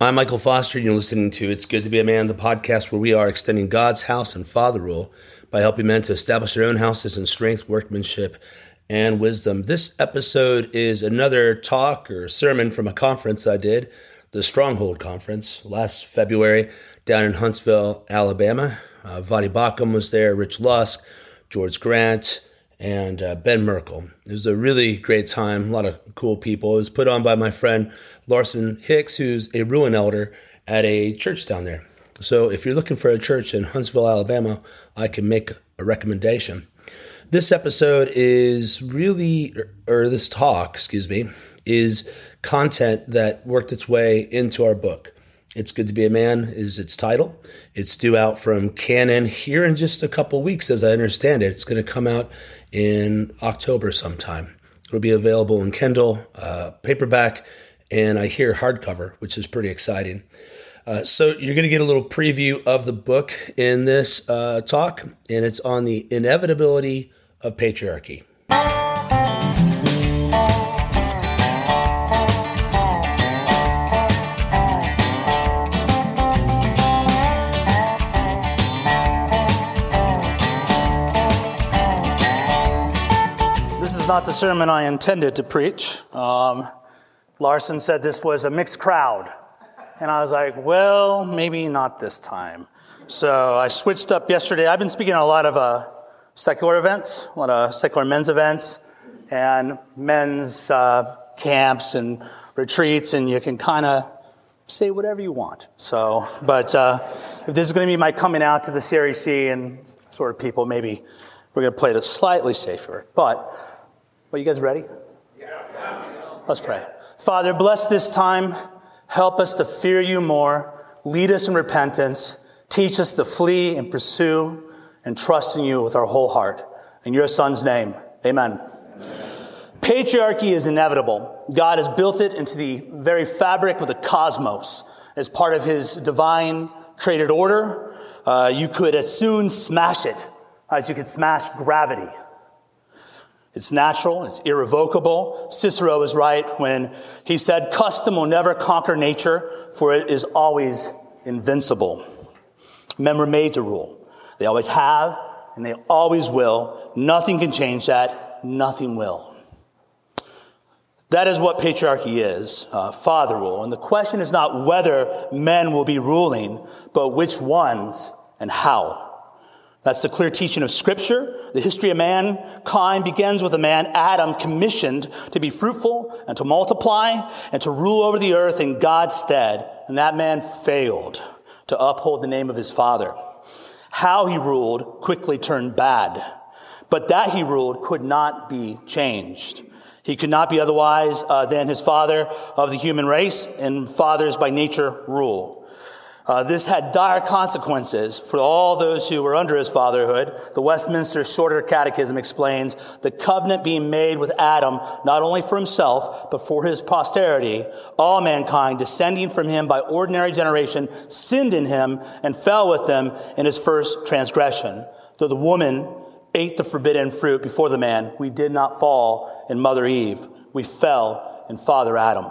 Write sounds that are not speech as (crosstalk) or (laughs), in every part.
I'm Michael Foster, and you're listening to It's Good to Be a Man, the podcast where we are extending God's house and father rule by helping men to establish their own houses in strength, workmanship, and wisdom. This episode is another talk or sermon from a conference I did, the Stronghold Conference, last February down in Huntsville, Alabama. Uh, Voddie Baucham was there, Rich Lusk, George Grant, and uh, Ben Merkle. It was a really great time, a lot of cool people. It was put on by my friend Larson Hicks, who's a ruin elder at a church down there. So if you're looking for a church in Huntsville, Alabama, I can make a recommendation. This episode is really, or this talk, excuse me, is content that worked its way into our book. It's Good to Be a Man is its title. It's due out from Canon here in just a couple weeks, as I understand it. It's going to come out in October sometime. It'll be available in Kindle, uh, paperback, and I hear hardcover, which is pretty exciting. Uh, so you're going to get a little preview of the book in this uh, talk, and it's on the inevitability of patriarchy. This is not the sermon I intended to preach. Um, Larson said this was a mixed crowd. And I was like, well, maybe not this time. So I switched up yesterday. I've been speaking at a lot of uh, secular events, a lot of secular men's events, and men's uh, camps and retreats, and you can kind of say whatever you want. So, but uh, if this is going to be my coming out to the CREC and sort of people, maybe we're going to play it slightly safer. But, are you guys ready? Yeah. Let's pray. Father, bless this time. Help us to fear you more. Lead us in repentance. Teach us to flee and pursue and trust in you with our whole heart. In your son's name, amen. amen. Patriarchy is inevitable. God has built it into the very fabric of the cosmos as part of his divine created order. Uh, you could as soon smash it as you could smash gravity. It's natural, it's irrevocable. Cicero is right when he said, Custom will never conquer nature, for it is always invincible. Men were made to rule. They always have, and they always will. Nothing can change that. Nothing will. That is what patriarchy is, uh, father rule. And the question is not whether men will be ruling, but which ones and how. That's the clear teaching of Scripture. The history of mankind begins with a man, Adam, commissioned to be fruitful and to multiply and to rule over the earth in God's stead. And that man failed to uphold the name of his father. How he ruled quickly turned bad. But that he ruled could not be changed. He could not be otherwise uh, than his father of the human race, and fathers by nature rule. Uh, this had dire consequences for all those who were under his fatherhood. The Westminster Shorter Catechism explains the covenant being made with Adam, not only for himself, but for his posterity. All mankind, descending from him by ordinary generation, sinned in him and fell with them in his first transgression. Though the woman ate the forbidden fruit before the man, we did not fall in Mother Eve. We fell in Father Adam.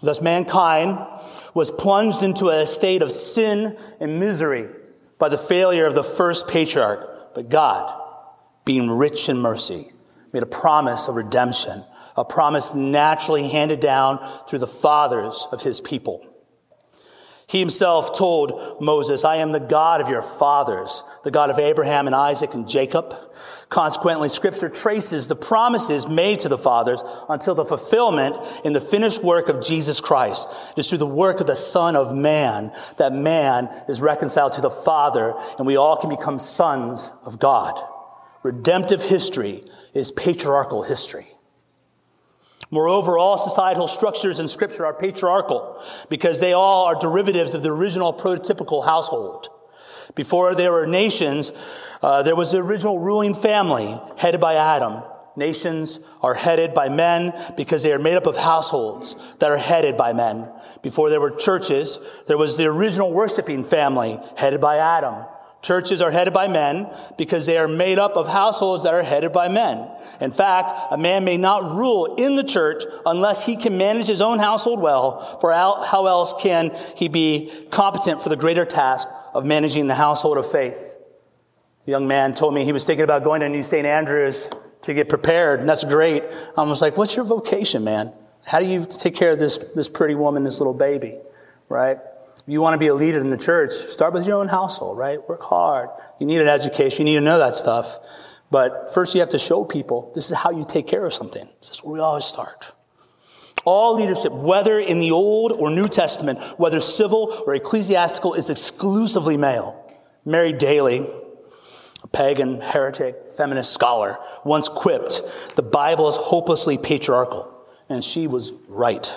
Thus, mankind was plunged into a state of sin and misery by the failure of the first patriarch. But God, being rich in mercy, made a promise of redemption, a promise naturally handed down through the fathers of his people. He himself told Moses, I am the God of your fathers, the God of Abraham and Isaac and Jacob. Consequently, scripture traces the promises made to the fathers until the fulfillment in the finished work of Jesus Christ. It is through the work of the Son of Man that man is reconciled to the Father and we all can become sons of God. Redemptive history is patriarchal history. Moreover, all societal structures in Scripture are patriarchal because they all are derivatives of the original prototypical household. Before there were nations, uh, there was the original ruling family headed by Adam. Nations are headed by men because they are made up of households that are headed by men. Before there were churches, there was the original worshiping family headed by Adam. Churches are headed by men because they are made up of households that are headed by men. In fact, a man may not rule in the church unless he can manage his own household well, for how else can he be competent for the greater task of managing the household of faith? A young man told me he was thinking about going to New St. Andrews to get prepared, and that's great. I was like, what's your vocation, man? How do you take care of this, this pretty woman, this little baby, right? If you want to be a leader in the church, start with your own household, right? Work hard. You need an education. You need to know that stuff. But first, you have to show people this is how you take care of something. This is where we always start. All leadership, whether in the Old or New Testament, whether civil or ecclesiastical, is exclusively male. Mary Daly, a pagan, heretic, feminist scholar, once quipped, the Bible is hopelessly patriarchal. And she was right.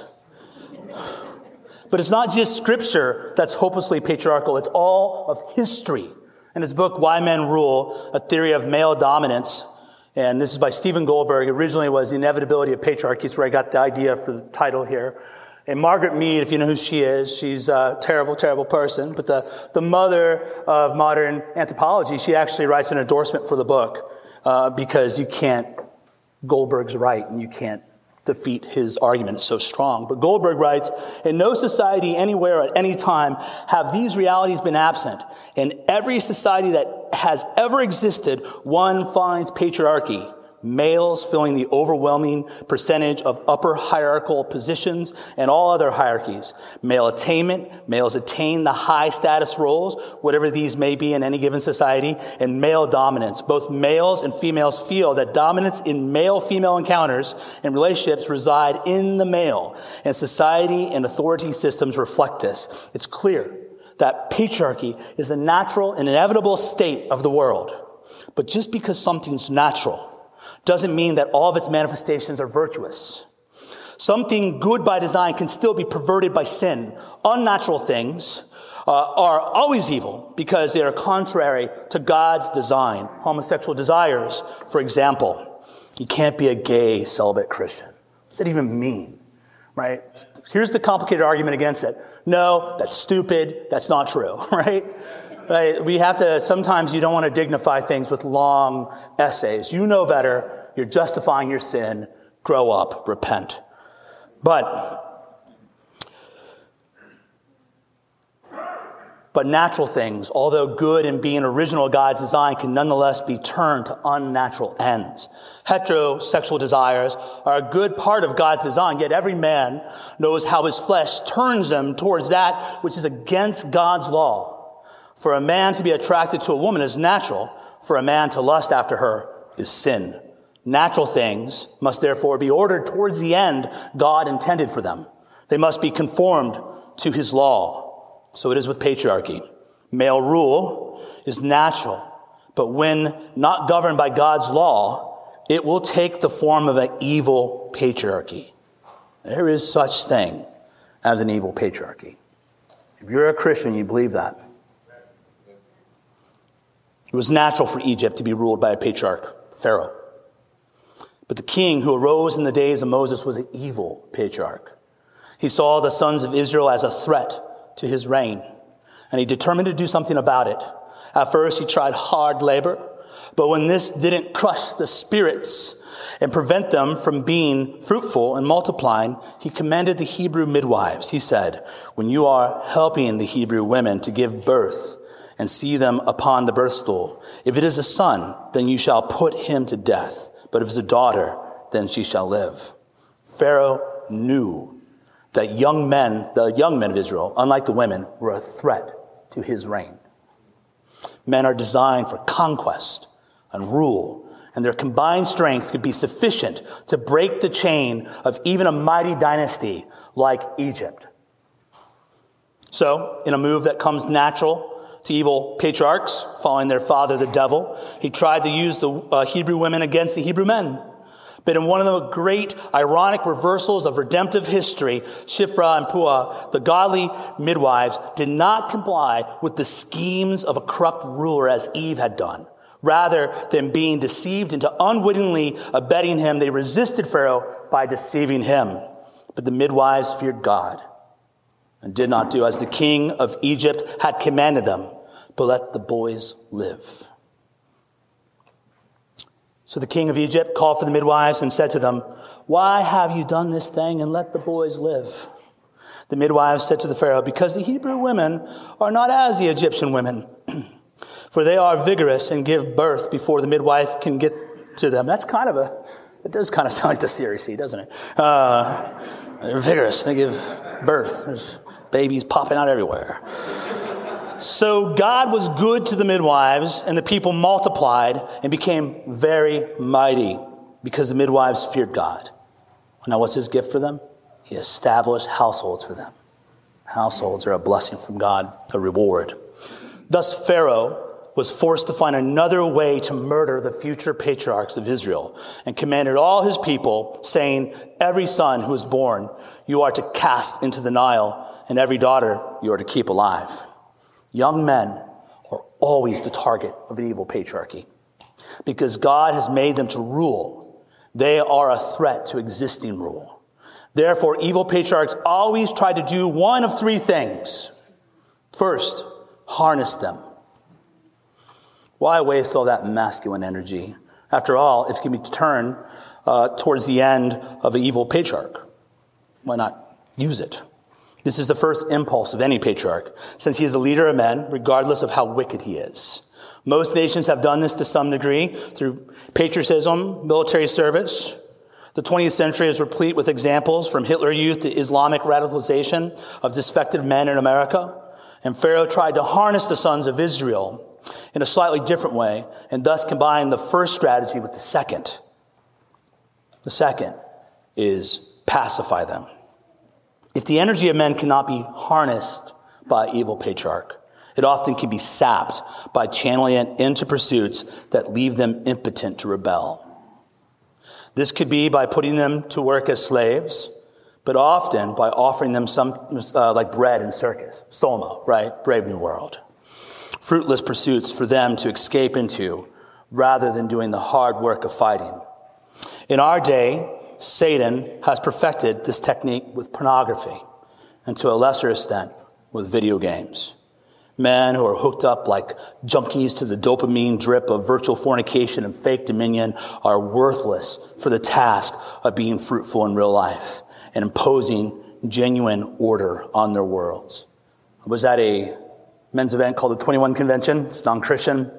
But it's not just scripture that's hopelessly patriarchal, it's all of history. In his book, Why Men Rule, A Theory of Male Dominance, and this is by Stephen Goldberg, originally was The Inevitability of Patriarchy. It's where I got the idea for the title here. And Margaret Mead, if you know who she is, she's a terrible, terrible person, but the, the mother of modern anthropology, she actually writes an endorsement for the book uh, because you can't, Goldberg's right, and you can't defeat his argument It's so strong. But Goldberg writes, in no society anywhere at any time have these realities been absent. In every society that has ever existed, one finds patriarchy males filling the overwhelming percentage of upper hierarchical positions and all other hierarchies. Male attainment, males attain the high status roles, whatever these may be in any given society, and male dominance. Both males and females feel that dominance in male-female encounters and relationships reside in the male, and society and authority systems reflect this. It's clear that patriarchy is a natural and inevitable state of the world. But just because something's natural doesn't mean that all of its manifestations are virtuous. Something good by design can still be perverted by sin. Unnatural things uh, are always evil because they are contrary to God's design. Homosexual desires, for example. You can't be a gay celibate Christian. What does that even mean? Right? Here's the complicated argument against it. No, that's stupid. That's not true, (laughs) right? Right? We have to, sometimes you don't want to dignify things with long essays. You know better. You're justifying your sin. Grow up. Repent. But, but natural things, although good and being original God's design, can nonetheless be turned to unnatural ends. Heterosexual desires are a good part of God's design, yet every man knows how his flesh turns him towards that which is against God's law. For a man to be attracted to a woman is natural. For a man to lust after her is sin. Natural things must therefore be ordered towards the end God intended for them. They must be conformed to his law. So it is with patriarchy. Male rule is natural, but when not governed by God's law, it will take the form of an evil patriarchy. There is such thing as an evil patriarchy. If you're a Christian, you believe that. It was natural for Egypt to be ruled by a patriarch, Pharaoh. But the king who arose in the days of Moses was an evil patriarch. He saw the sons of Israel as a threat to his reign, and he determined to do something about it. At first, he tried hard labor, but when this didn't crush the spirits and prevent them from being fruitful and multiplying, he commanded the Hebrew midwives. He said, When you are helping the Hebrew women to give birth, and see them upon the birth stool. If it is a son, then you shall put him to death. But if it's a daughter, then she shall live. Pharaoh knew that young men, the young men of Israel, unlike the women, were a threat to his reign. Men are designed for conquest and rule, and their combined strength could be sufficient to break the chain of even a mighty dynasty like Egypt. So, in a move that comes natural to evil patriarchs, following their father, the devil. He tried to use the uh, Hebrew women against the Hebrew men. But in one of the great ironic reversals of redemptive history, Shiphrah and Puah, the godly midwives, did not comply with the schemes of a corrupt ruler as Eve had done. Rather than being deceived into unwittingly abetting him, they resisted Pharaoh by deceiving him. But the midwives feared God and did not do as the king of Egypt had commanded them, but let the boys live. So the king of Egypt called for the midwives and said to them, Why have you done this thing and let the boys live? The midwives said to the Pharaoh, Because the Hebrew women are not as the Egyptian women, for they are vigorous and give birth before the midwife can get to them. That's kind of a, it does kind of (laughs) sound like the CREC, doesn't it? Uh, they're vigorous, they give birth. There's babies popping out everywhere. So God was good to the midwives, and the people multiplied and became very mighty because the midwives feared God. Now, what's his gift for them? He established households for them. Households are a blessing from God, a reward. Thus, Pharaoh was forced to find another way to murder the future patriarchs of Israel and commanded all his people, saying, Every son who is born you are to cast into the Nile, and every daughter you are to keep alive. Young men are always the target of an evil patriarchy because God has made them to rule. They are a threat to existing rule. Therefore, evil patriarchs always try to do one of three things. First, harness them. Why waste all that masculine energy? After all, if it can be turned uh, towards the end of an evil patriarch, why not use it? This is the first impulse of any patriarch, since he is the leader of men, regardless of how wicked he is. Most nations have done this to some degree through patriotism, military service. The 20th century is replete with examples from Hitler Youth to Islamic radicalization of disaffected men in America. And Pharaoh tried to harness the sons of Israel in a slightly different way and thus combine the first strategy with the second. The second is pacify them. If the energy of men cannot be harnessed by evil patriarch, it often can be sapped by channeling it into pursuits that leave them impotent to rebel. This could be by putting them to work as slaves, but often by offering them some, uh, like bread and circus, Soma, right? Brave New World. Fruitless pursuits for them to escape into rather than doing the hard work of fighting. In our day, Satan has perfected this technique with pornography and to a lesser extent with video games. Men who are hooked up like junkies to the dopamine drip of virtual fornication and fake dominion are worthless for the task of being fruitful in real life and imposing genuine order on their worlds. I was at a men's event called the 21 Convention. It's non-Christian.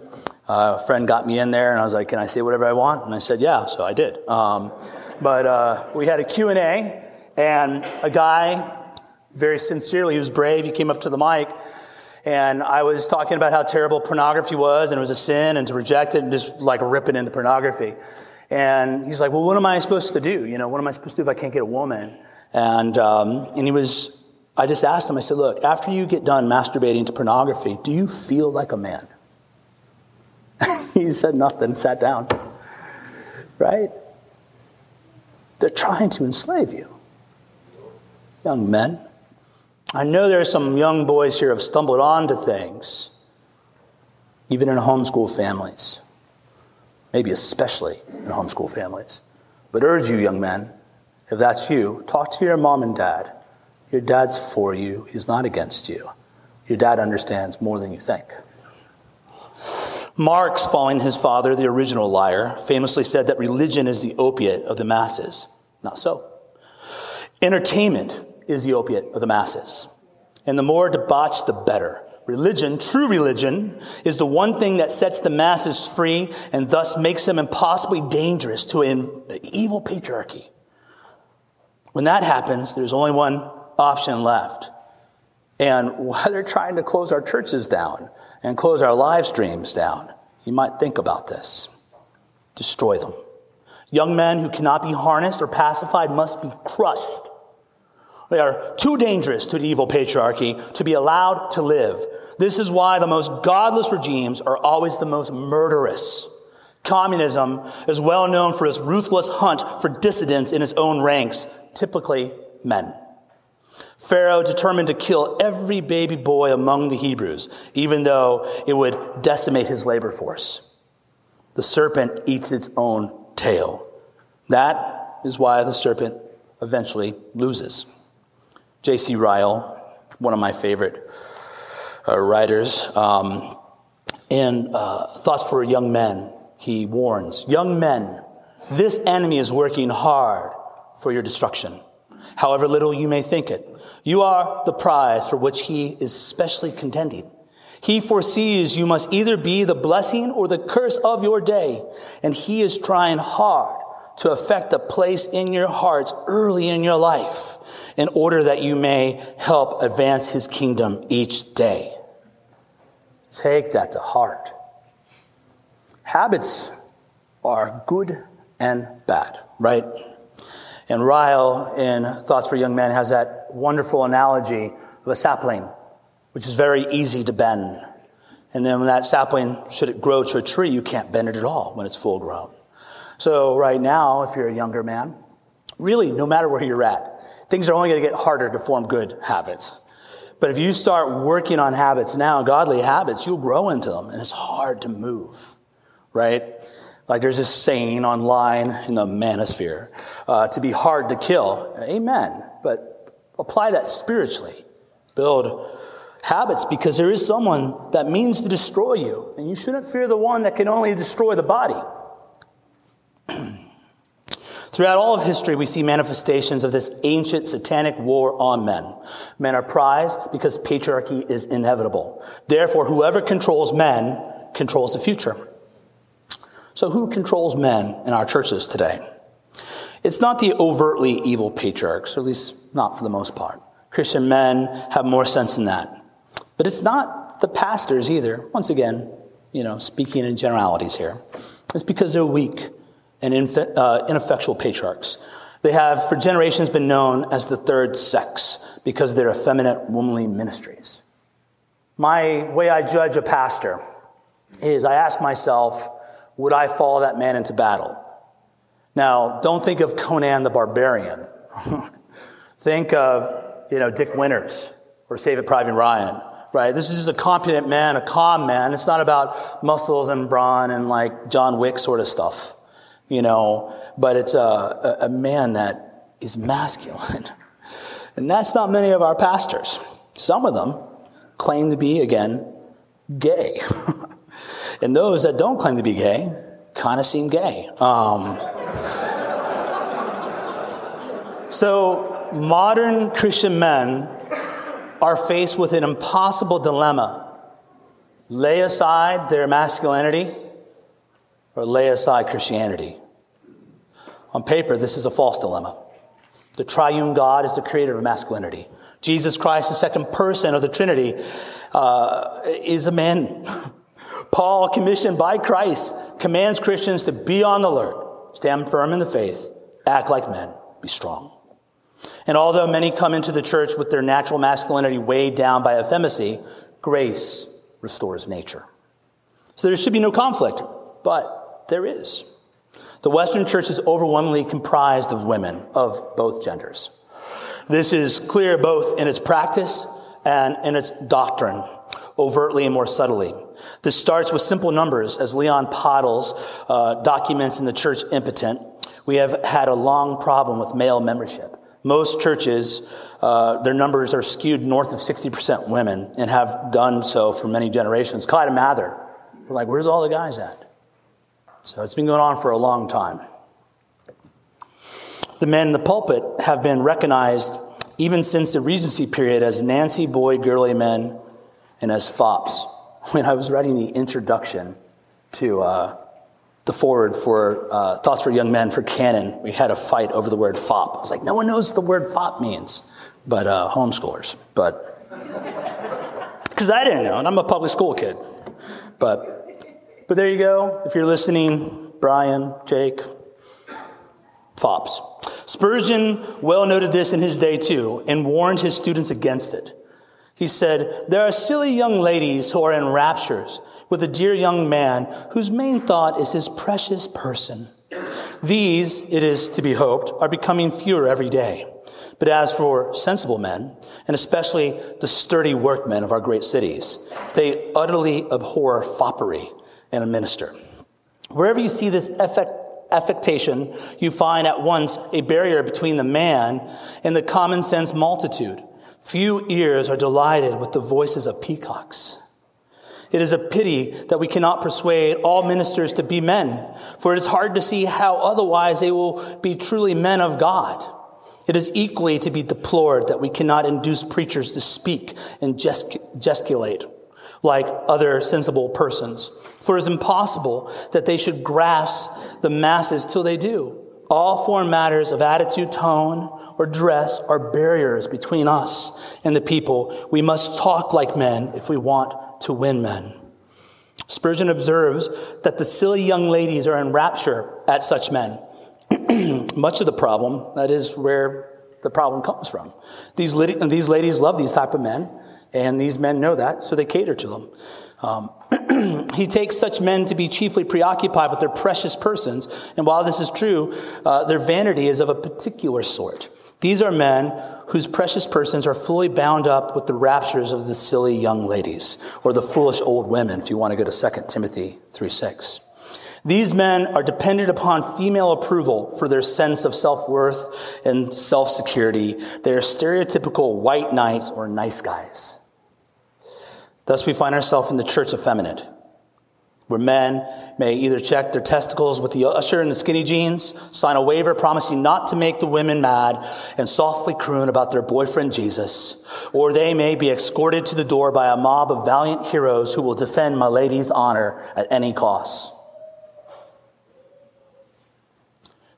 Uh, a friend got me in there and I was like, can I say whatever I want? And I said, yeah, so I did. Um, but uh, we had a Q&A, and a guy, very sincerely, he was brave, he came up to the mic, and I was talking about how terrible pornography was, and it was a sin, and to reject it, and just like rip it into pornography. And he's like, well, what am I supposed to do? You know, what am I supposed to do if I can't get a woman? And, um, and he was, I just asked him, I said, look, after you get done masturbating to pornography, do you feel like a man? (laughs) he said nothing, sat down. Right? They're trying to enslave you. Young men. I know there are some young boys here who have stumbled onto things, even in homeschool families, maybe especially in homeschool families. But urge you, young men, if that's you, talk to your mom and dad. Your dad's for you, he's not against you. Your dad understands more than you think. Marx, following his father, the original liar, famously said that religion is the opiate of the masses. Not so. Entertainment is the opiate of the masses. And the more debauched, the better. Religion, true religion, is the one thing that sets the masses free and thus makes them impossibly dangerous to an evil patriarchy. When that happens, there's only one option left. And while they're trying to close our churches down and close our live streams down, you might think about this. Destroy them. Young men who cannot be harnessed or pacified must be crushed. They are too dangerous to the evil patriarchy to be allowed to live. This is why the most godless regimes are always the most murderous. Communism is well known for its ruthless hunt for dissidents in its own ranks, typically men. Pharaoh determined to kill every baby boy among the Hebrews, even though it would decimate his labor force. The serpent eats its own tail. That is why the serpent eventually loses. J.C. Ryle, one of my favorite uh, writers, um, In uh, Thoughts for Young Men, he warns Young men, this enemy is working hard for your destruction, however little you may think it. You are the prize for which he is specially contending. He foresees you must either be the blessing or the curse of your day, and he is trying hard to affect a place in your hearts early in your life in order that you may help advance his kingdom each day. Take that to heart. Habits are good and bad, right? And Ryle in Thoughts for Young Men has that wonderful analogy of a sapling, which is very easy to bend. And then when that sapling, should it grow to a tree, you can't bend it at all when it's full grown. So right now, if you're a younger man, really, no matter where you're at, things are only going to get harder to form good habits. But if you start working on habits now, godly habits, you'll grow into them, and it's hard to move, right? Like there's this saying online in the manosphere uh, to be hard to kill. Amen. But apply that spiritually. Build habits because there is someone that means to destroy you, and you shouldn't fear the one that can only destroy the body. (clears throat) Throughout all of history, we see manifestations of this ancient satanic war on men. Men are prized because patriarchy is inevitable. Therefore, whoever controls men controls the future. So, who controls men in our churches today? It's not the overtly evil patriarchs, or at least not for the most part. Christian men have more sense than that. But it's not the pastors either. Once again, you know, speaking in generalities here. It's because they're weak and uh, ineffectual patriarchs. They have, for generations, been known as the third sex because of their effeminate womanly ministries. My way I judge a pastor is I ask myself, would I follow that man into battle? Now, don't think of Conan the Barbarian. (laughs) think of, you know, Dick Winters or Saving Private Ryan, right? This is a competent man, a calm man. It's not about muscles and brawn and like John Wick sort of stuff you know, but it's a, a man that is masculine. (laughs) And that's not many of our pastors. Some of them claim to be, again, gay. (laughs) and those that don't claim to be gay kind of seem gay. Um, so, modern Christian men are faced with an impossible dilemma lay aside their masculinity or lay aside Christianity. On paper, this is a false dilemma. The triune God is the creator of masculinity. Jesus Christ, the second person of the Trinity, uh, is a man. (laughs) Paul, commissioned by Christ, commands Christians to be on the alert, stand firm in the faith, act like men, be strong. And although many come into the church with their natural masculinity weighed down by effeminacy, grace restores nature. So there should be no conflict, but there is. The Western church is overwhelmingly comprised of women of both genders. This is clear both in its practice and in its doctrine, overtly and more subtly. This starts with simple numbers, as Leon Podles uh, documents in the church impotent. We have had a long problem with male membership. Most churches, uh, their numbers are skewed north of 60% women and have done so for many generations. Cotton Mather, we're like, where's all the guys at? So it's been going on for a long time. The men in the pulpit have been recognized even since the Regency period as Nancy Boy Girly Men and as fops. (laughs) When I was writing the introduction to uh, the forward for uh, Thoughts for Young Men for Canon, we had a fight over the word fop. I was like, no one knows what the word fop means, but uh, homeschoolers. But (laughs) because I didn't know, and I'm a public school kid. But but there you go. If you're listening, Brian, Jake, Fops. Spurgeon well noted this in his day too and warned his students against it. He said, There are silly young ladies who are in raptures with a dear young man whose main thought is his precious person. These, it is to be hoped, are becoming fewer every day. But as for sensible men, and especially the sturdy workmen of our great cities, they utterly abhor foppery and a minister. Wherever you see this effect, affectation, you find at once a barrier between the man and the common sense multitude. Few ears are delighted with the voices of peacocks. It is a pity that we cannot persuade all ministers to be men, for it is hard to see how otherwise they will be truly men of God. It is equally to be deplored that we cannot induce preachers to speak and gesticulate like other sensible persons, for it is impossible that they should grasp the masses till they do. All foreign matters of attitude, tone, or dress are barriers between us and the people. We must talk like men if we want to win men. Spurgeon observes that the silly young ladies are in rapture at such men. (clears throat) Much of the problem, that is where the problem comes from. These, these ladies love these type of men, and these men know that, so they cater to them. Um, (clears throat) he takes such men to be chiefly preoccupied with their precious persons, and while this is true, uh, their vanity is of a particular sort. These are men whose precious persons are fully bound up with the raptures of the silly young ladies, or the foolish old women, if you want to go to 2 Timothy 3 6. These men are dependent upon female approval for their sense of self worth and self security. They are stereotypical white knights or nice guys. Thus, we find ourselves in the church effeminate where men may either check their testicles with the usher in the skinny jeans, sign a waiver promising not to make the women mad, and softly croon about their boyfriend Jesus, or they may be escorted to the door by a mob of valiant heroes who will defend my lady's honor at any cost.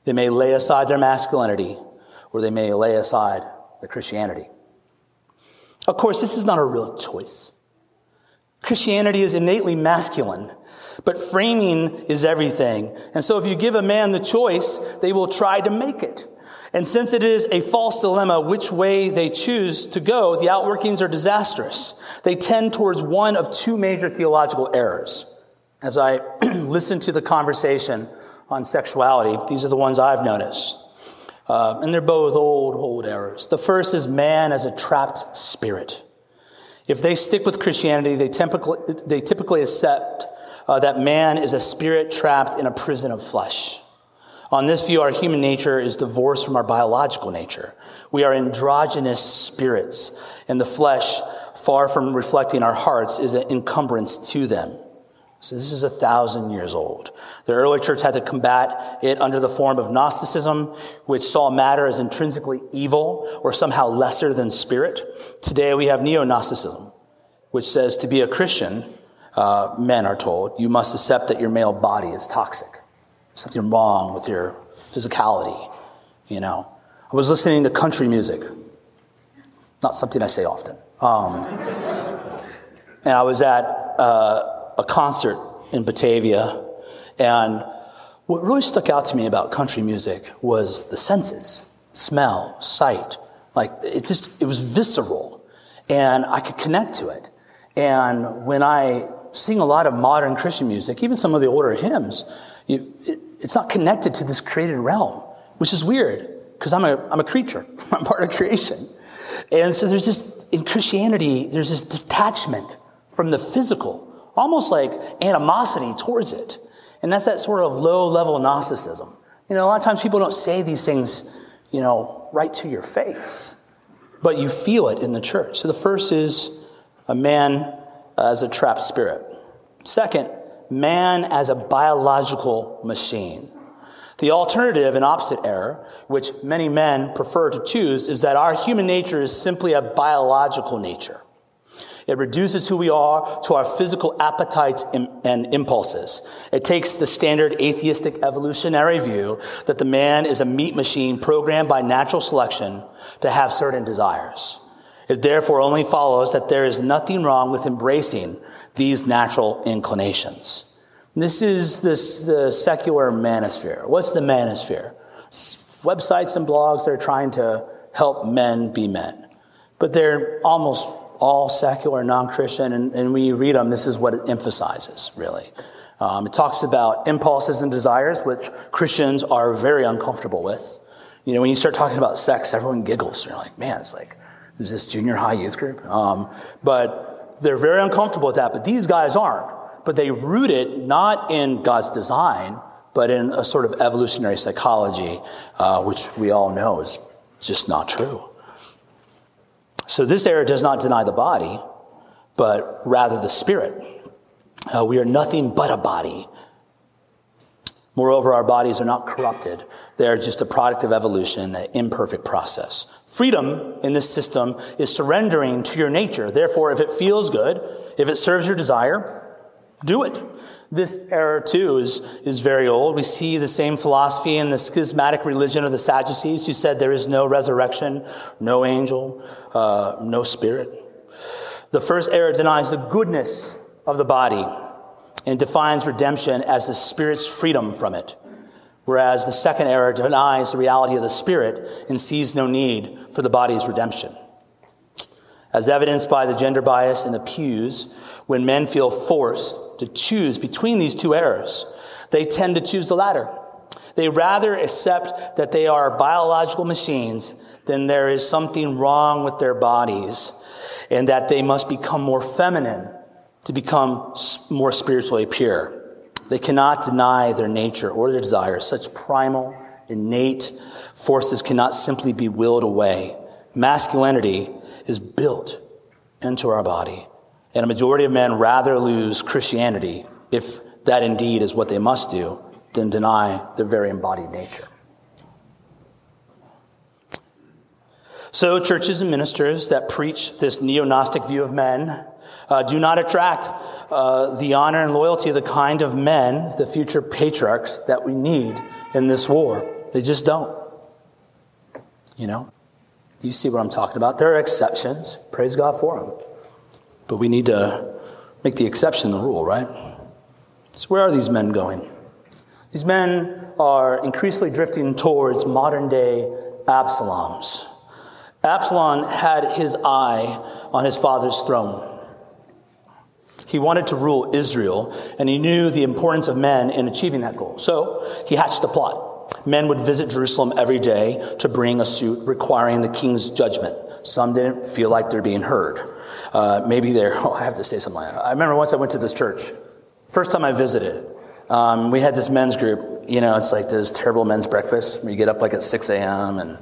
They may lay aside their masculinity, or they may lay aside their Christianity. Of course, this is not a real choice. Christianity is innately masculine but framing is everything. And so if you give a man the choice, they will try to make it. And since it is a false dilemma which way they choose to go, the outworkings are disastrous. They tend towards one of two major theological errors. As I (clears throat) listen to the conversation on sexuality, these are the ones I've noticed. Uh, and they're both old, old errors. The first is man as a trapped spirit. If they stick with Christianity, they typically, they typically accept uh, that man is a spirit trapped in a prison of flesh. On this view, our human nature is divorced from our biological nature. We are androgynous spirits, and the flesh, far from reflecting our hearts, is an encumbrance to them. So this is a thousand years old. The early church had to combat it under the form of Gnosticism, which saw matter as intrinsically evil or somehow lesser than spirit. Today we have neo-Gnosticism, which says to be a Christian uh, men are told, you must accept that your male body is toxic. Something wrong with your physicality, you know. I was listening to country music. Not something I say often. Um, and I was at uh, a concert in Batavia, and what really stuck out to me about country music was the senses smell, sight. Like, it just, it was visceral, and I could connect to it. And when I sing a lot of modern Christian music, even some of the older hymns, you, it, it's not connected to this created realm, which is weird because I'm a, I'm a creature. (laughs) I'm part of creation. And so there's just, in Christianity, there's this detachment from the physical, almost like animosity towards it. And that's that sort of low level Gnosticism. You know, a lot of times people don't say these things, you know, right to your face, but you feel it in the church. So the first is a man Uh, as a trapped spirit. Second, man as a biological machine. The alternative and opposite error, which many men prefer to choose, is that our human nature is simply a biological nature. It reduces who we are to our physical appetites and impulses. It takes the standard atheistic evolutionary view that the man is a meat machine programmed by natural selection to have certain desires. It therefore only follows that there is nothing wrong with embracing these natural inclinations. This is this, the secular manosphere. What's the manosphere? Websites and blogs that are trying to help men be men. But they're almost all secular, non Christian, and, and, when you read them, this is what it emphasizes, really. Um, it talks about impulses and desires, which Christians are very uncomfortable with. You know, when you start talking about sex, everyone giggles. You're like, man, it's like, is this junior high youth group? Um, but they're very uncomfortable with that. But these guys aren't. But they root it not in God's design, but in a sort of evolutionary psychology, uh, which we all know is just not true. So this error does not deny the body, but rather the spirit. Uh, we are nothing but a body. Moreover, our bodies are not corrupted. They're just a product of evolution, an imperfect process. Freedom in this system is surrendering to your nature. Therefore, if it feels good, if it serves your desire, do it. This error, too, is, is very old. We see the same philosophy in the schismatic religion of the Sadducees, who said there is no resurrection, no angel, uh, no spirit. The first error denies the goodness of the body and defines redemption as the spirit's freedom from it, whereas the second error denies the reality of the spirit and sees no need for the body's redemption. As evidenced by the gender bias in the pews, when men feel forced to choose between these two errors, they tend to choose the latter. They rather accept that they are biological machines than there is something wrong with their bodies and that they must become more feminine to become more spiritually pure. They cannot deny their nature or their desires. Such primal, innate forces cannot simply be willed away. Masculinity is built into our body. And a majority of men rather lose Christianity, if that indeed is what they must do, than deny their very embodied nature. So, churches and ministers that preach this neo Gnostic view of men uh, do not attract uh, the honor and loyalty of the kind of men, the future patriarchs that we need in this war. They just don't. You know? You see what I'm talking about? There are exceptions. Praise God for them. But we need to make the exception the rule, right? So, where are these men going? These men are increasingly drifting towards modern day Absaloms. Absalom had his eye on his father's throne. He wanted to rule Israel, and he knew the importance of men in achieving that goal. So he hatched a plot. Men would visit Jerusalem every day to bring a suit requiring the king's judgment. Some didn't feel like they're being heard. Uh, maybe they're, (laughs) oh, I have to say something. I remember once I went to this church, first time I visited, um, we had this men's group. You know, it's like this terrible men's breakfast where you get up like at 6 a.m. and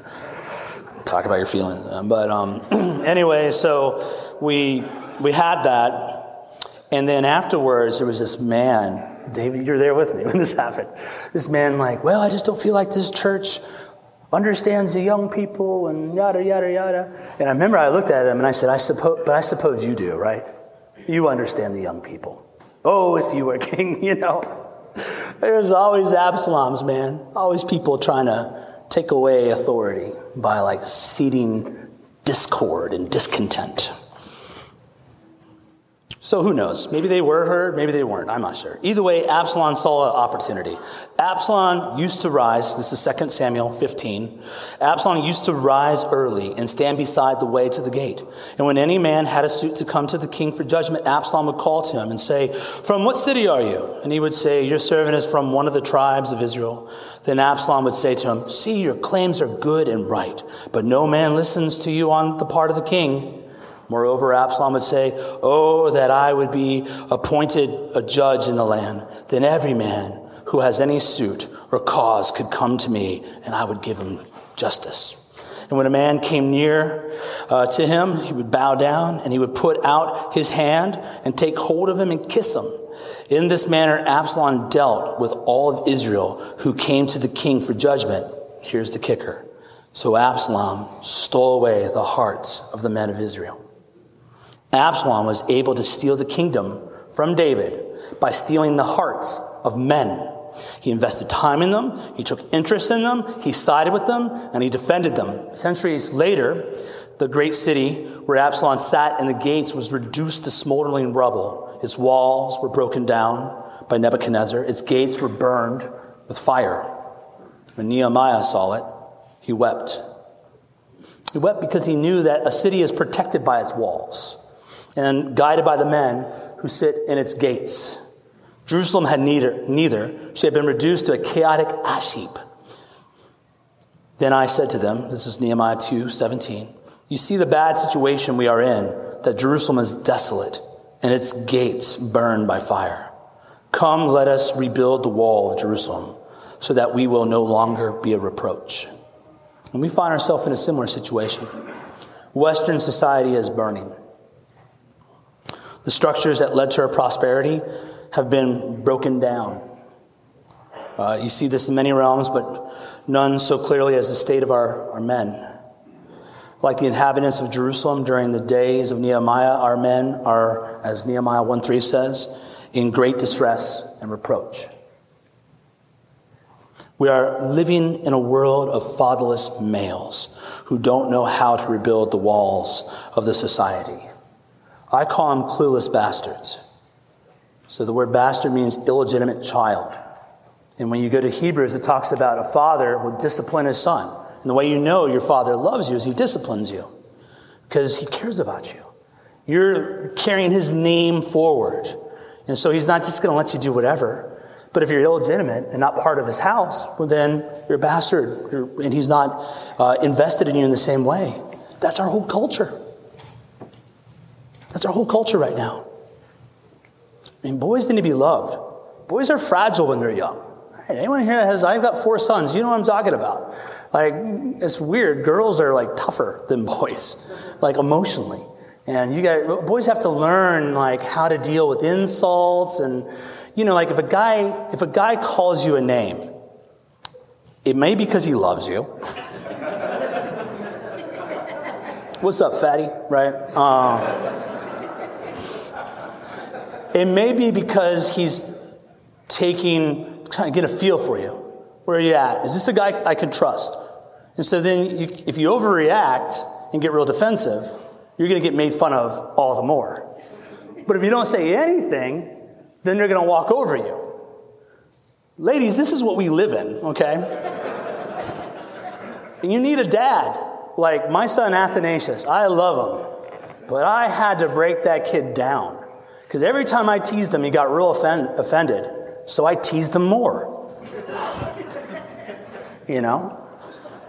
talk about your feelings. But um, (clears throat) anyway, so we, we had that. And then afterwards, there was this man, David, you're there with me when this happened. This man, like, well, I just don't feel like this church understands the young people and yada, yada, yada. And I remember I looked at him and I said, I suppose, but I suppose you do, right? You understand the young people. Oh, if you were (laughs) king, you know. There's always Absaloms, man. Always people trying to take away authority by like seeding discord and discontent. So who knows? Maybe they were heard, maybe they weren't. I'm not sure. Either way, Absalom saw an opportunity. Absalom used to rise. This is 2 Samuel 15. Absalom used to rise early and stand beside the way to the gate. And when any man had a suit to come to the king for judgment, Absalom would call to him and say, From what city are you? And he would say, Your servant is from one of the tribes of Israel. Then Absalom would say to him, See, your claims are good and right, but no man listens to you on the part of the king. Moreover, Absalom would say, Oh, that I would be appointed a judge in the land. Then every man who has any suit or cause could come to me, and I would give him justice. And when a man came near uh, to him, he would bow down and he would put out his hand and take hold of him and kiss him. In this manner, Absalom dealt with all of Israel who came to the king for judgment. Here's the kicker. So Absalom stole away the hearts of the men of Israel. Absalom was able to steal the kingdom from David by stealing the hearts of men. He invested time in them, he took interest in them, he sided with them, and he defended them. Centuries later, the great city where Absalom sat in the gates was reduced to smoldering rubble. Its walls were broken down by Nebuchadnezzar, its gates were burned with fire. When Nehemiah saw it, he wept. He wept because he knew that a city is protected by its walls and guided by the men who sit in its gates. Jerusalem had neither, neither. She had been reduced to a chaotic ash heap. Then I said to them, this is Nehemiah 2 17, you see the bad situation we are in, that Jerusalem is desolate and its gates burned by fire. Come, let us rebuild the wall of Jerusalem so that we will no longer be a reproach. And we find ourselves in a similar situation. Western society is burning. The structures that led to our prosperity have been broken down. Uh, you see this in many realms, but none so clearly as the state of our, our men. Like the inhabitants of Jerusalem during the days of Nehemiah, our men are, as Nehemiah 1 3 says, in great distress and reproach. We are living in a world of fatherless males who don't know how to rebuild the walls of the society. I call them clueless bastards. So the word bastard means illegitimate child. And when you go to Hebrews, it talks about a father will discipline his son. And the way you know your father loves you is he disciplines you because he cares about you. You're carrying his name forward. And so he's not just going to let you do whatever. But if you're illegitimate and not part of his house, well, then you're a bastard you're, and he's not uh, invested in you in the same way. That's our whole culture. That's our whole culture right now. I mean, boys need to be loved. Boys are fragile when they're young. anyone here that has, I've got four sons, you know what I'm talking about. Like, it's weird. Girls are like tougher than (laughs) boys, like emotionally. And you got, boys have to learn like how to deal with insults and, you know, like if a guy, if a guy calls you a name, it may be because he loves you. (laughs) What's up, fatty? Right? Um, it may be because he's taking, trying to get a feel for you. Where are you at? Is this a guy I can trust? And so then, you, if you overreact and get real defensive, you're going to get made fun of all the more. But if you don't say anything, then they're going to walk over you. Ladies, this is what we live in, okay? and you need a dad. Like my son Athanasius, I love him. But I had to break that kid down. Because every time I teased him, he got real offend- offended. So I teased him more. (laughs) you know?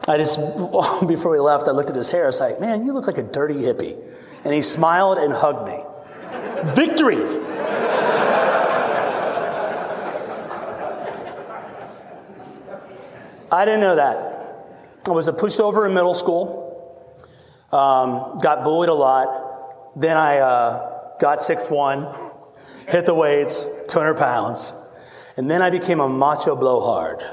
I just, (laughs) before we left, I looked at his hair. I was like, man, you look like a dirty hippie. And he smiled and hugged me. Victory! I didn't know that. I was a pushover in middle school, um, got bullied a lot. Then I uh, got 6'1, hit the weights, 200 pounds. And then I became a macho blowhard.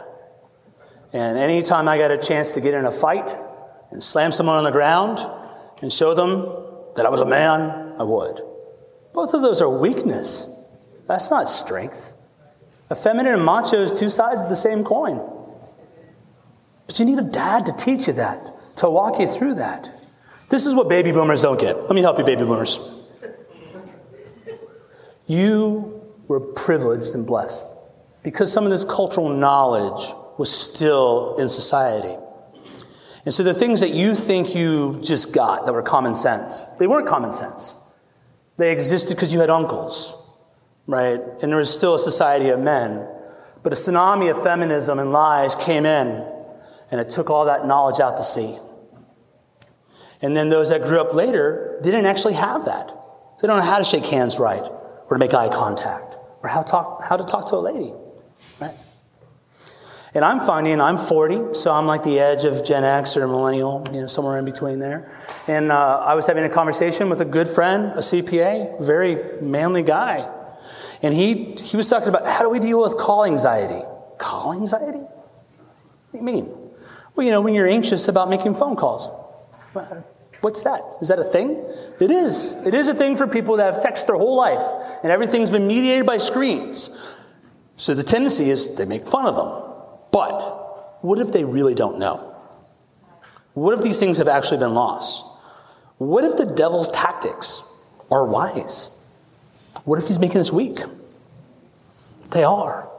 And anytime I got a chance to get in a fight and slam someone on the ground and show them that I was a man, I would. Both of those are weakness. That's not strength. A feminine and macho is two sides of the same coin. But you need a dad to teach you that, to walk you through that. This is what baby boomers don't get. Let me help you, baby boomers. You were privileged and blessed because some of this cultural knowledge was still in society. And so the things that you think you just got that were common sense, they weren't common sense. They existed because you had uncles, right? And there was still a society of men. But a tsunami of feminism and lies came in, and it took all that knowledge out to sea. And then those that grew up later didn't actually have that. They don't know how to shake hands right, or to make eye contact, or how, talk, how to talk to a lady, right? And I'm finding I'm 40, so I'm like the edge of Gen X or millennial, you know, somewhere in between there. And uh, I was having a conversation with a good friend, a CPA, very manly guy. And he, he was talking about how do we deal with call anxiety? Call anxiety? What do you mean? Well, you know, when you're anxious about making phone calls. What's that? Is that a thing? It is. It is a thing for people that have texted their whole life, and everything's been mediated by screens. So the tendency is they make fun of them. But what if they really don't know? What if these things have actually been lost? What if the devil's tactics are wise? What if he's making us weak? They are.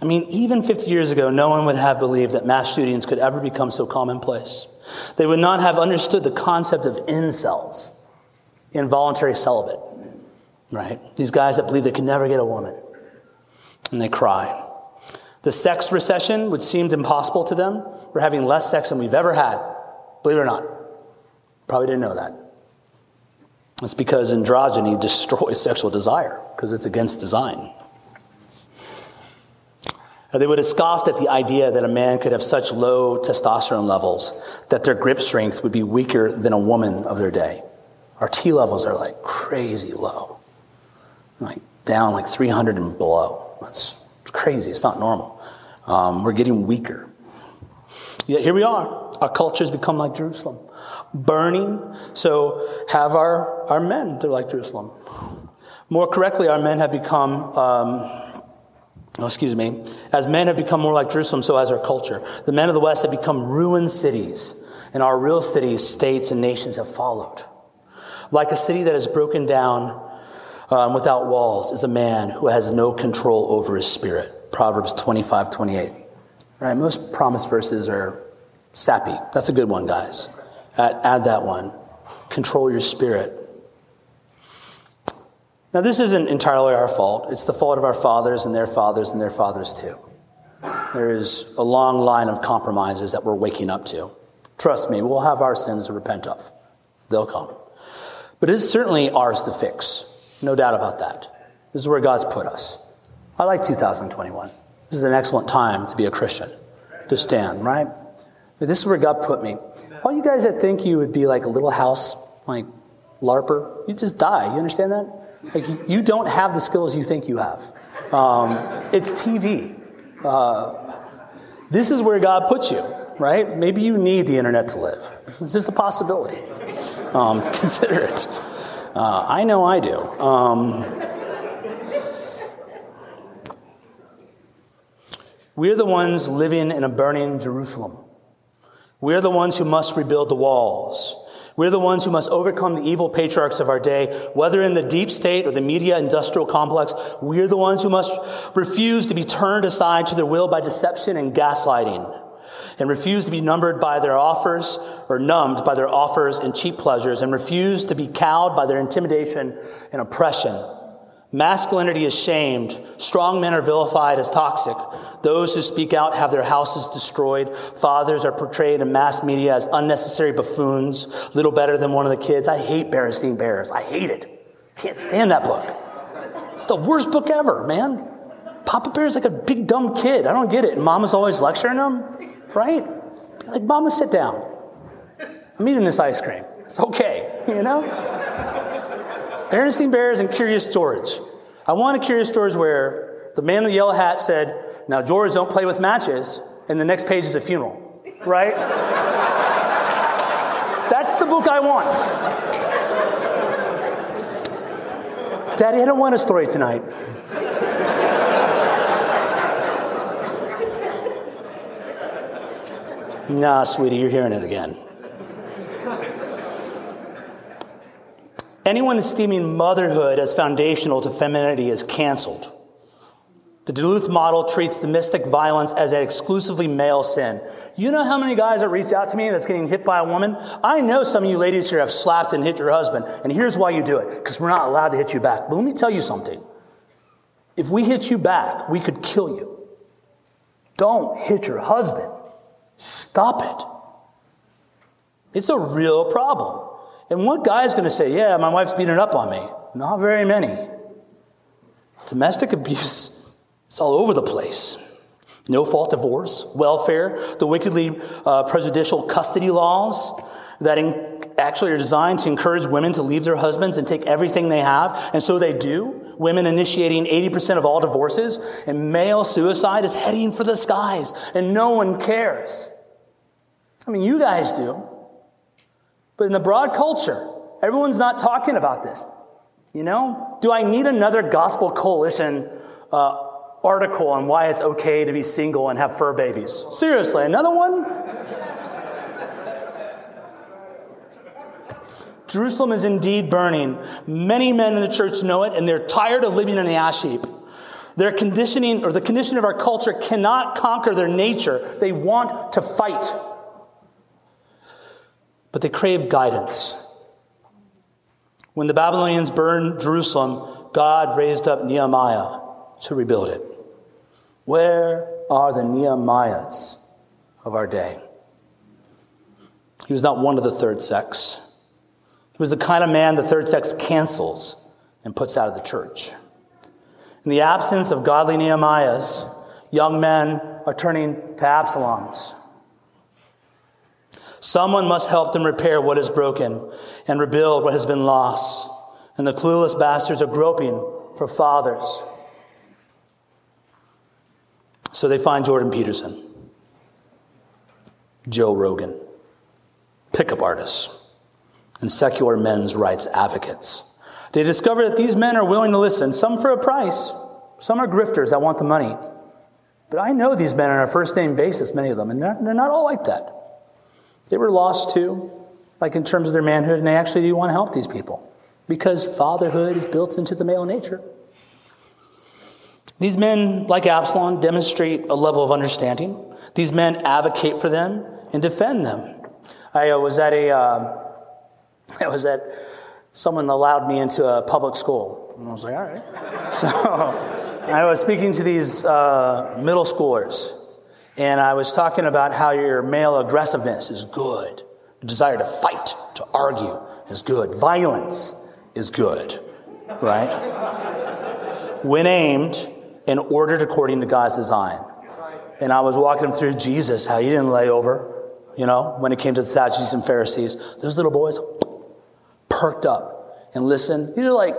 I mean, even 50 years ago, no one would have believed that mass shootings could ever become so commonplace. They would not have understood the concept of incels, involuntary celibate, right? These guys that believe they can never get a woman. And they cry. The sex recession, which seemed impossible to them, we're having less sex than we've ever had. Believe it or not. Probably didn't know that. It's because androgyny (laughs) destroys sexual desire, because it's against design. Or they would have scoffed at the idea that a man could have such low testosterone levels that their grip strength would be weaker than a woman of their day. Our T levels are like crazy low. Like, down like 300 and below. That's crazy. It's not normal. Um, we're getting weaker. Yet here we are. Our culture has become like Jerusalem, burning. So have our, our men, they're like Jerusalem. More correctly, our men have become, um, oh, excuse me, as men have become more like Jerusalem, so has our culture. The men of the West have become ruined cities, and our real cities, states, and nations have followed. Like a city that is broken down um, without walls is a man who has no control over his spirit. Proverbs 25, 28. All right, most promise verses are sappy. That's a good one, guys. Add, add that one. Control your spirit. Now, this isn't entirely our fault. It's the fault of our fathers and their fathers and their fathers, too. There is a long line of compromises that we're waking up to. Trust me, we'll have our sins to repent of. They'll come. But it is certainly ours to fix. No doubt about that. This is where God's put us. I like 2021. This is an excellent time to be a Christian, to stand, right? But this is where God put me. All you guys that think you would be like a little house, like LARPer, you just die. You understand that? Like you don't have the skills you think you have. Um, it's TV. Uh, this is where God puts you, right? Maybe you need the internet to live. It's just a possibility. Um, (laughs) consider it. Uh, I know I do. Um, we're the ones living in a burning Jerusalem. We're the ones who must rebuild the walls. We're the ones who must overcome the evil patriarchs of our day, whether in the deep state or the media industrial complex. We're the ones who must refuse to be turned aside to their will by deception and gaslighting and refuse to be numbered by their offers or numbed by their offers and cheap pleasures and refuse to be cowed by their intimidation and oppression. Masculinity is shamed. Strong men are vilified as toxic. Those who speak out have their houses destroyed. Fathers are portrayed in mass media as unnecessary buffoons, little better than one of the kids. I hate Berenstain Bears. I hate it. Can't stand that book. It's the worst book ever, man. Papa Bear's is like a big dumb kid. I don't get it. And mama's always lecturing him, right? Like, Mama, sit down. I'm eating this ice cream. It's okay, (laughs) you know? Berenstain Bears and Curious George. I want a Curious George where the man in the yellow hat said, Now, George, don't play with matches, and the next page is a funeral, right? That's the book I want. Daddy, I don't want a story tonight. nah, sweetie, you're hearing it again. Anyone esteeming motherhood as foundational to femininity is canceled. The Duluth model treats domestic violence as an exclusively male sin. You know how many guys that reach out to me that's getting hit by a woman? I know some of you ladies here have slapped and hit your husband, and here's why you do it because we're not allowed to hit you back. But let me tell you something. If we hit you back, we could kill you. Don't hit your husband. Stop it. It's a real problem. And what guy is going to say, Yeah, my wife's beating up on me? Not very many. Domestic abuse is all over the place. No fault divorce, welfare, the wickedly uh, prejudicial custody laws that in, actually are designed to encourage women to leave their husbands and take everything they have, and so they do. Women initiating 80% of all divorces, and male suicide is heading for the skies, and no one cares. I mean, you guys do. But in the broad culture, everyone's not talking about this. You know? Do I need another Gospel Coalition uh, article on why it's okay to be single and have fur babies? Seriously, another one? Jerusalem is indeed burning. Many men in the church know it, and they're tired of living in the ash heap. Their conditioning, or the condition of our culture, cannot conquer their nature. They want to fight but they crave guidance. When the Babylonians burned Jerusalem, God raised up Nehemiah to rebuild it. Where are the Nehemiahs of our day? He was not one of the third sex. He was the kind of man the third sex cancels and puts out of the church. In the absence of godly Nehemiahs, young men are turning to Absaloms. Someone must help them repair what is broken and rebuild what has been lost. And the clueless bastards are groping for fathers. So they find Jordan Peterson, Joe Rogan, pickup artists, and secular men's rights advocates. They discover that these men are willing to listen, some for a price, some are grifters that want the money. But I know these men on a first name basis, many of them, and they're not all like that. They were lost too, like in terms of their manhood, and they actually do want to help these people because fatherhood is built into the male nature. These men, like Absalom, demonstrate a level of understanding. These men advocate for them and defend them. I uh, was at a, uh, (laughs) I was at, someone allowed me into a public school. And I was like, all right. (laughs) So I was speaking to these uh, middle schoolers, and I was talking about how your male aggressiveness is good. The desire to fight, to argue is good. Violence is good, right? when aimed and ordered according to God's design. And I was walking through Jesus, how he didn't lay over, you know, when it came to the Sadducees and Pharisees. Those little boys perked up and listened. These are like,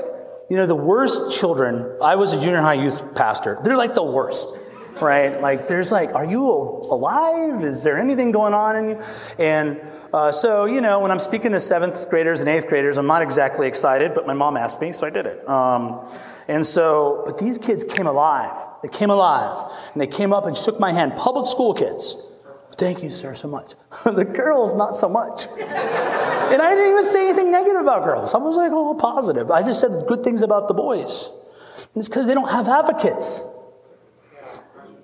you know, the worst children. I was a junior high youth pastor. They're like the worst, right? Like, there's like, are you alive? Is there anything going on in you? And uh, so, you know, when I'm speaking to seventh graders and eighth graders, I'm not exactly excited, but my mom asked me, so I did it. Um, and so, but these kids came alive. They came alive. And they came up and shook my hand. Public school kids. Thank you, sir, so much. (laughs) the girls, not so much. and I didn't even say anything negative about girls. I was like, oh, positive. I just said good things about the boys. And it's because they don't have advocates.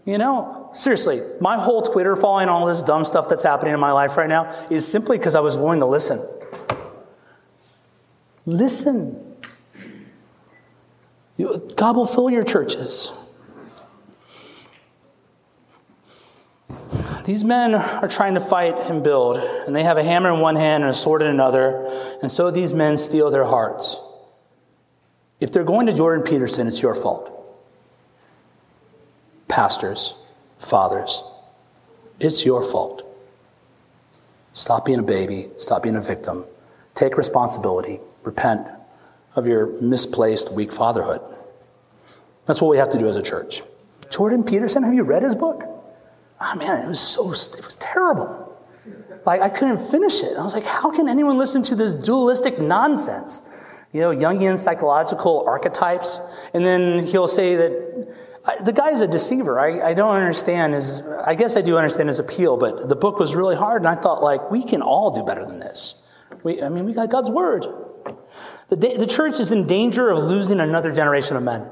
You know, seriously, my whole Twitter following, all this dumb stuff that's happening in my life right now is simply because I was willing to listen. Listen. God will fill your churches. These men are trying to fight and build, and they have a hammer in one hand and a sword in another, and so these men steal their hearts. If they're going to Jordan Peterson, it's your fault pastors, fathers, it's your fault. Stop being a baby, stop being a victim. Take responsibility, repent of your misplaced weak fatherhood. That's what we have to do as a church. Jordan Peterson, have you read his book? Oh man, it was so it was terrible. Like I couldn't finish it. I was like, how can anyone listen to this dualistic nonsense? You know, Jungian psychological archetypes, and then he'll say that the guy's a deceiver. I, I don't understand his, I guess I do understand his appeal, but the book was really hard, and I thought, like, we can all do better than this. We, I mean, we got God's word. The, the church is in danger of losing another generation of men.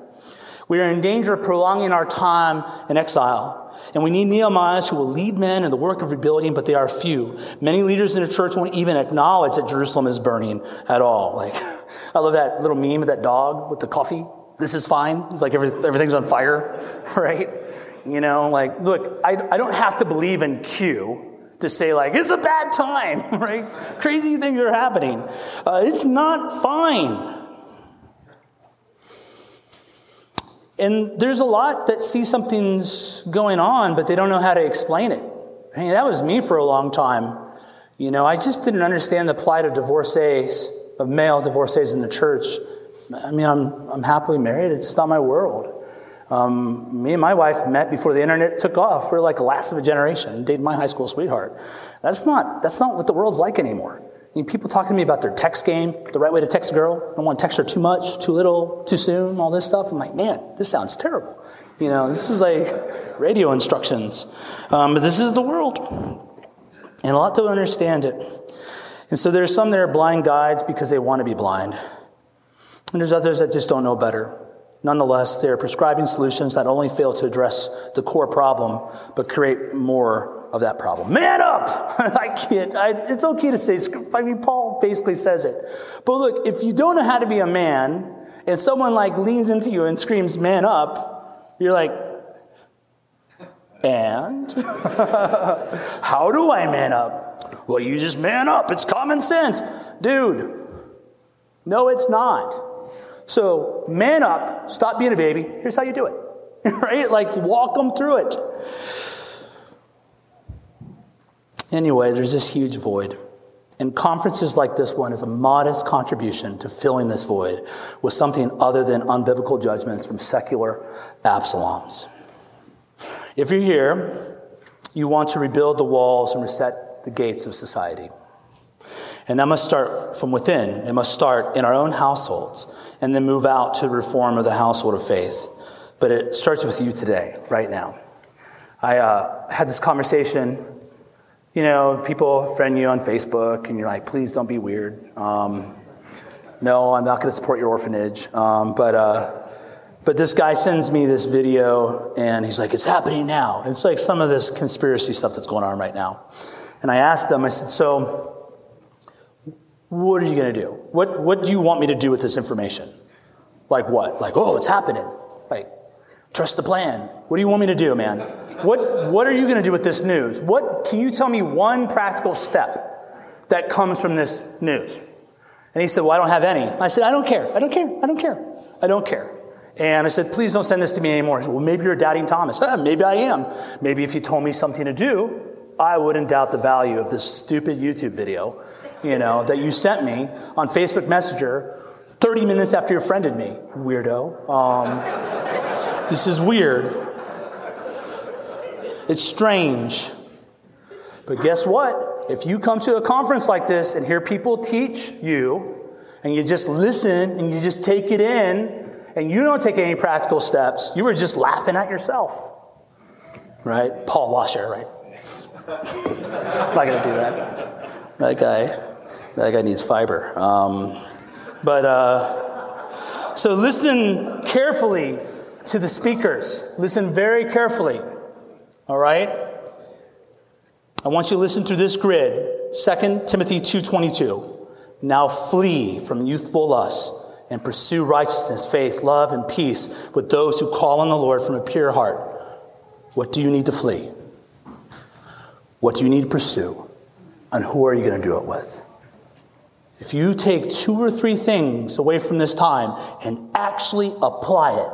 We are in danger of prolonging our time in exile. And we need Nehemiahs who will lead men in the work of rebuilding, but they are few. Many leaders in the church won't even acknowledge that Jerusalem is burning at all. Like, (laughs) I love that little meme of that dog with the coffee this is fine. It's like every, everything's on fire, (laughs) right? You know, like, look, I, I don't have to believe in Q to say, like, it's a bad time, (laughs) right? Crazy things are happening. Uh, it's not fine. And there's a lot that see something's going on, but they don't know how to explain it. I mean, that was me for a long time. You know, I just didn't understand the plight of divorcees, of male divorcees in the church. I mean, I'm, I'm happily married. It's just not my world. Um, me and my wife met before the internet took off. We're like the last of a generation. Dated my high school sweetheart. That's not, that's not what the world's like anymore. I mean, people talking to me about their text game, the right way to text a girl. I don't want to text her too much, too little, too soon, all this stuff. I'm like, man, this sounds terrible. You know, this is like radio instructions. Um, but this is the world. And a lot to understand it. And so there's some that are blind guides because they want to be blind. And there's others that just don't know better. Nonetheless, they're prescribing solutions that only fail to address the core problem, but create more of that problem. Man up! (laughs) I can't, I, it's okay to say, I mean, Paul basically says it. But look, if you don't know how to be a man, and someone like leans into you and screams, man up, you're like, and? (laughs) how do I man up? Well, you just man up. It's common sense. Dude, no, it's not. So, man up, stop being a baby. Here's how you do it. (laughs) right? Like, walk them through it. Anyway, there's this huge void. And conferences like this one is a modest contribution to filling this void with something other than unbiblical judgments from secular Absaloms. If you're here, you want to rebuild the walls and reset the gates of society. And that must start from within. It must start in our own households and then move out to reform of the household of faith. But it starts with you today, right now. I uh, had this conversation you know, people friend you on Facebook and you're like, please don't be weird. Um, no, I'm not going to support your orphanage. Um, but, uh, but this guy sends me this video and he's like, it's happening now. It's like some of this conspiracy stuff that's going on right now. And I asked him, I said, so what are you going to do? What, what do you want me to do with this information? Like what? Like, oh, it's happening. Like, trust the plan. What do you want me to do, man? What, what are you going to do with this news? What, can you tell me one practical step that comes from this news? And he said, Well, I don't have any. I said, I don't care. I don't care. I don't care. I don't care. And I said, Please don't send this to me anymore. Said, well, maybe you're doubting Thomas. Ah, maybe I am. Maybe if you told me something to do, I wouldn't doubt the value of this stupid YouTube video, you know, that you sent me on Facebook Messenger 30 minutes after you friended me, weirdo. Um, this is weird. It's strange. But guess what? If you come to a conference like this and hear people teach you, and you just listen and you just take it in, and you don't take any practical steps, you were just laughing at yourself. Right? Paul Washer, right? (laughs) Not to do that. That guy, that guy needs fiber. Um, but uh, so listen carefully to the speakers. Listen very carefully. All right? I want you to listen to this grid. 2 Timothy 2:22. Now flee from youthful lusts and pursue righteousness, faith, love, and peace with those who call on the Lord from a pure heart. What do you need to flee? What do you need to pursue? And who are you going to do it with? If you take two or three things away from this time and actually apply it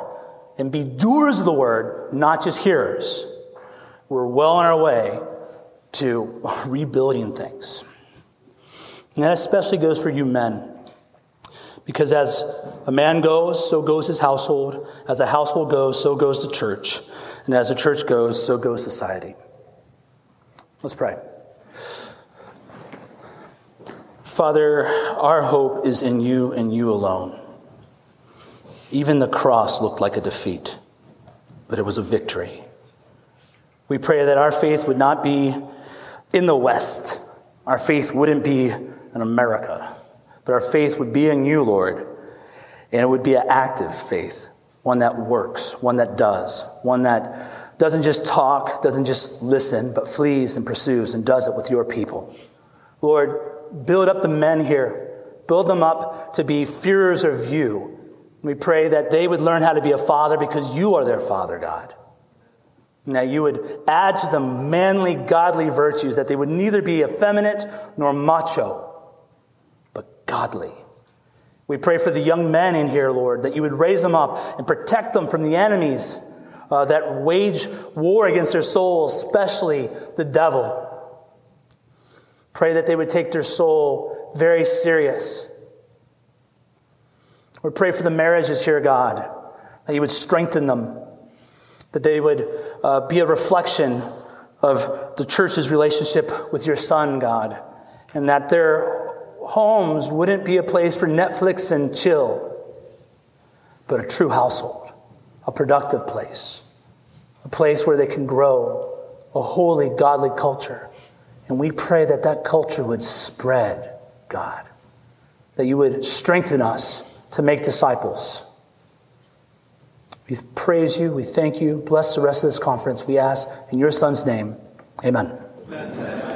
and be doers of the word, not just hearers, we're well on our way to (laughs) rebuilding things. And that especially goes for you men. Because as a man goes, so goes his household. As a household goes, so goes the church. And as the church goes, so goes society. Let's pray. Father, our hope is in you and you alone. Even the cross looked like a defeat, but it was a victory. We pray that our faith would not be in the West. Our faith wouldn't be in America, but our faith would be in you, Lord. And it would be an active faith, one that works, one that does, one that doesn't just talk, doesn't just listen, but flees and pursues and does it with your people. Lord, build up the men here. Build them up to be fearers of you. We pray that they would learn how to be a father because you are their father, God. And that you would add to them manly, godly virtues, that they would neither be effeminate nor macho, but godly. We pray for the young men in here, Lord, that you would raise them up and protect them from the enemies uh, that wage war against their souls, especially the devil. Pray that they would take their soul very serious. We pray for the marriages here, God, that you would strengthen them that they would uh, be a reflection of the church's relationship with your son, God, and that their homes wouldn't be a place for Netflix and chill, but a true household, a productive place, a place where they can grow a holy, godly culture. And we pray that that culture would spread, God, that you would strengthen us to make disciples we praise you. We thank you. Bless the rest of this conference. We ask in your son's name. Amen. Amen.